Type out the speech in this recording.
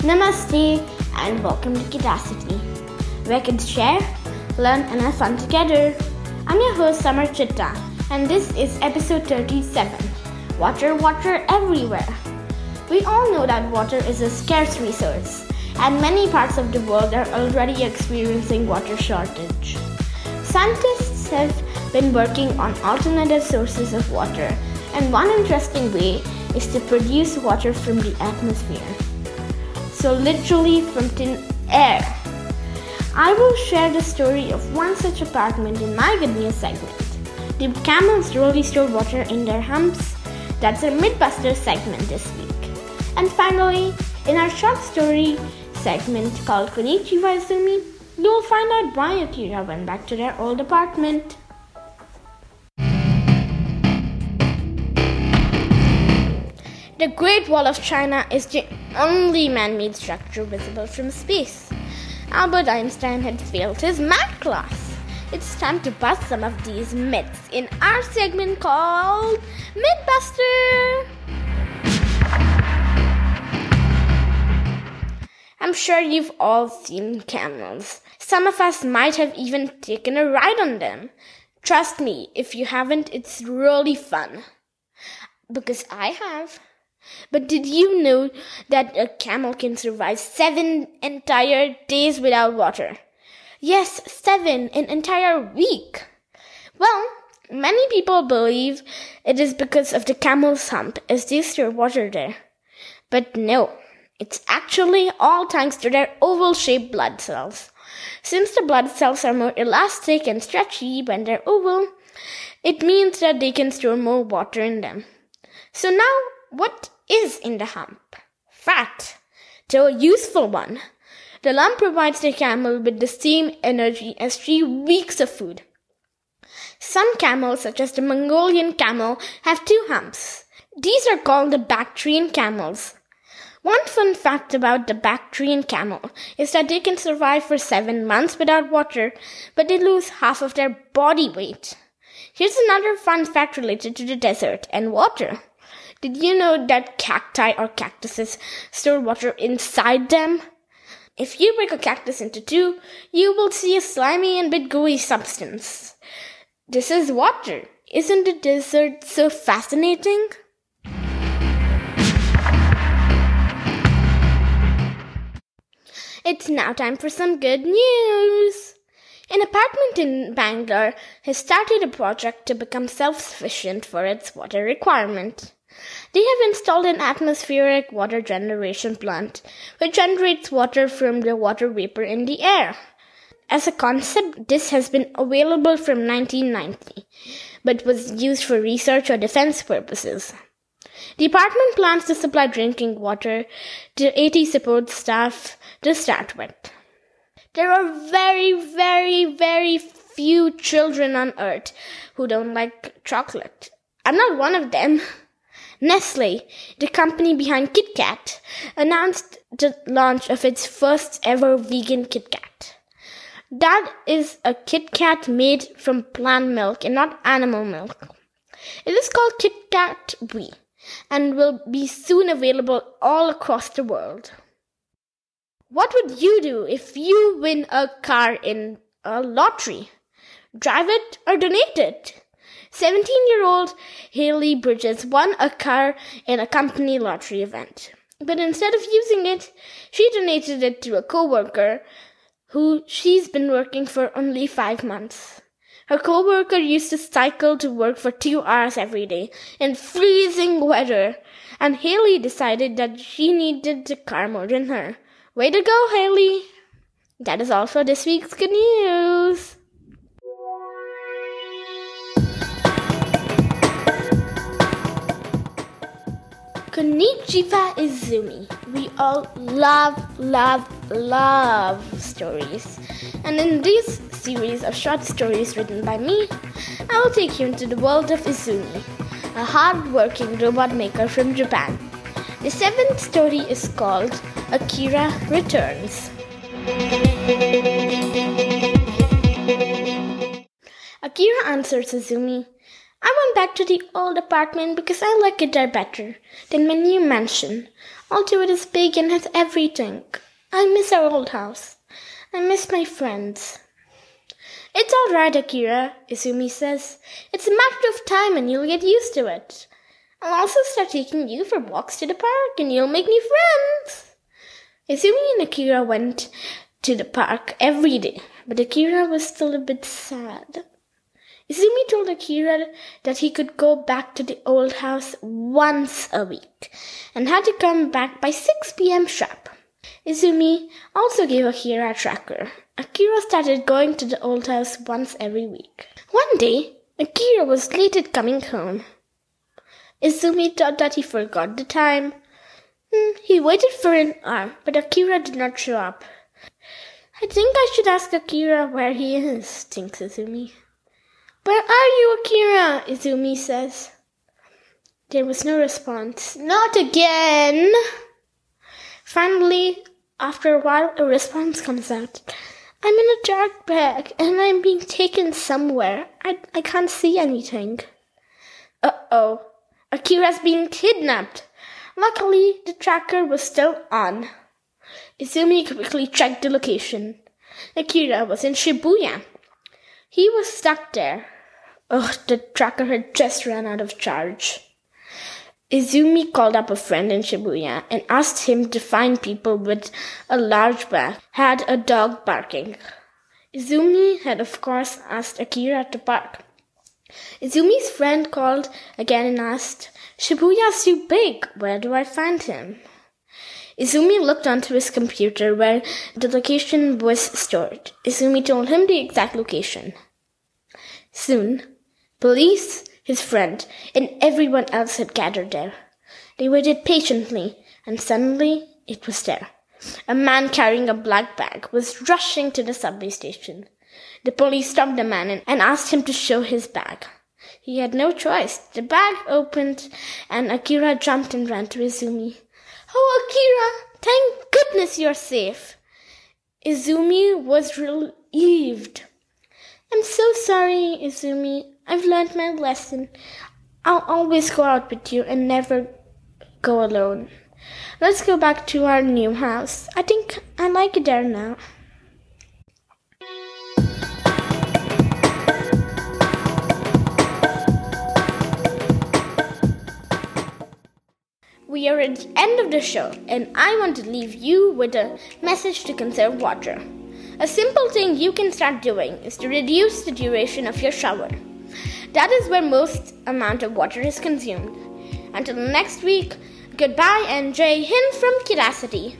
Namaste and welcome to Kidacity, where kids share, learn, and have fun together. I'm your host Samarth Chitta, and this is episode 37 Water, Water Everywhere. We all know that water is a scarce resource, and many parts of the world are already experiencing water shortage. Scientists have been working on alternative sources of water, and one interesting way is to produce water from the atmosphere. So, literally from thin air. I will share the story of one such apartment in my good news segment. The camels really store water in their humps. That's our Mythbusters segment this week. And finally, in our short story segment called Konnichiwa Izumi, you'll find out why Akira went back to their old apartment. The Great Wall of China is the only man made structure visible from space. Albert Einstein had failed his math class. It's time to bust some of these myths in our segment called Mythbuster. I'm sure you've all seen camels. Some of us might have even taken a ride on them. Trust me, if you haven't, it's really fun. Because I have. But did you know that a camel can survive seven entire days without water? Yes, seven, an entire week. Well, many people believe it is because of the camel's hump as they store water there. But no, it's actually all thanks to their oval shaped blood cells. Since the blood cells are more elastic and stretchy when they're oval, it means that they can store more water in them. So now what is in the hump? Fat, a useful one. The lump provides the camel with the same energy as three weeks of food. Some camels, such as the Mongolian camel, have two humps. These are called the Bactrian camels. One fun fact about the Bactrian camel is that they can survive for seven months without water, but they lose half of their body weight. Here's another fun fact related to the desert and water. Did you know that cacti or cactuses store water inside them? If you break a cactus into two, you will see a slimy and bit gooey substance. This is water. Isn't the desert so fascinating? It's now time for some good news. An apartment in Bangalore has started a project to become self sufficient for its water requirement. They have installed an atmospheric water generation plant, which generates water from the water vapor in the air. As a concept, this has been available from 1990, but was used for research or defense purposes. The department plans to supply drinking water to 80 support staff to start with. There are very, very, very few children on earth who don't like chocolate. I'm not one of them. Nestle, the company behind Kit Kat, announced the launch of its first ever vegan Kit Kat. That is a Kit Kat made from plant milk and not animal milk. It is called Kit Kat V and will be soon available all across the world. What would you do if you win a car in a lottery? Drive it or donate it? 17 year old Haley Bridges won a car in a company lottery event. But instead of using it, she donated it to a coworker who she's been working for only five months. Her coworker used to cycle to work for two hours every day in freezing weather, and Haley decided that she needed the car more than her. Way to go, Haley! That is all for this week's good news. Konnichiwa Izumi. We all love, love, love stories. And in this series of short stories written by me, I will take you into the world of Izumi, a hard-working robot maker from Japan. The seventh story is called Akira Returns. Akira answers Izumi, I went back to the old apartment because I like it there better than my new mansion. Although it is big and has everything. I miss our old house. I miss my friends. It's all right, Akira, Izumi says. It's a matter of time and you'll get used to it. I'll also start taking you for walks to the park and you'll make new friends. Izumi and Akira went to the park every day, but Akira was still a bit sad. Izumi told Akira that he could go back to the old house once a week and had to come back by 6 p.m. sharp. Izumi also gave Akira a tracker. Akira started going to the old house once every week. One day, Akira was late at coming home. Izumi thought that he forgot the time. Hmm, he waited for an hour, but Akira did not show up. I think I should ask Akira where he is, thinks Izumi. Where are you, Akira? Izumi says. There was no response. Not again! Finally, after a while, a response comes out. I'm in a dark bag and I'm being taken somewhere. I, I can't see anything. Uh oh. Akira's being kidnapped. Luckily, the tracker was still on. Izumi quickly checked the location. Akira was in Shibuya. He was stuck there. Ugh, the tracker had just run out of charge. Izumi called up a friend in Shibuya and asked him to find people with a large bag had a dog barking. Izumi had of course asked Akira to park. Izumi's friend called again and asked, Shibuya's too big. Where do I find him? Izumi looked onto his computer where the location was stored. Izumi told him the exact location. Soon, police his friend, and everyone else had gathered there. They waited patiently, and suddenly it was there. A man carrying a black bag was rushing to the subway station. The police stopped the man and asked him to show his bag. He had no choice. The bag opened, and Akira jumped and ran to Izumi. Oh, Akira! Thank goodness you're safe! Izumi was relieved. I'm so sorry, Izumi. I've learned my lesson. I'll always go out with you and never go alone. Let's go back to our new house. I think I like it there now. We are at the end of the show, and I want to leave you with a message to conserve water. A simple thing you can start doing is to reduce the duration of your shower. That is where most amount of water is consumed. Until next week, goodbye and Jai Hind from Kidacity.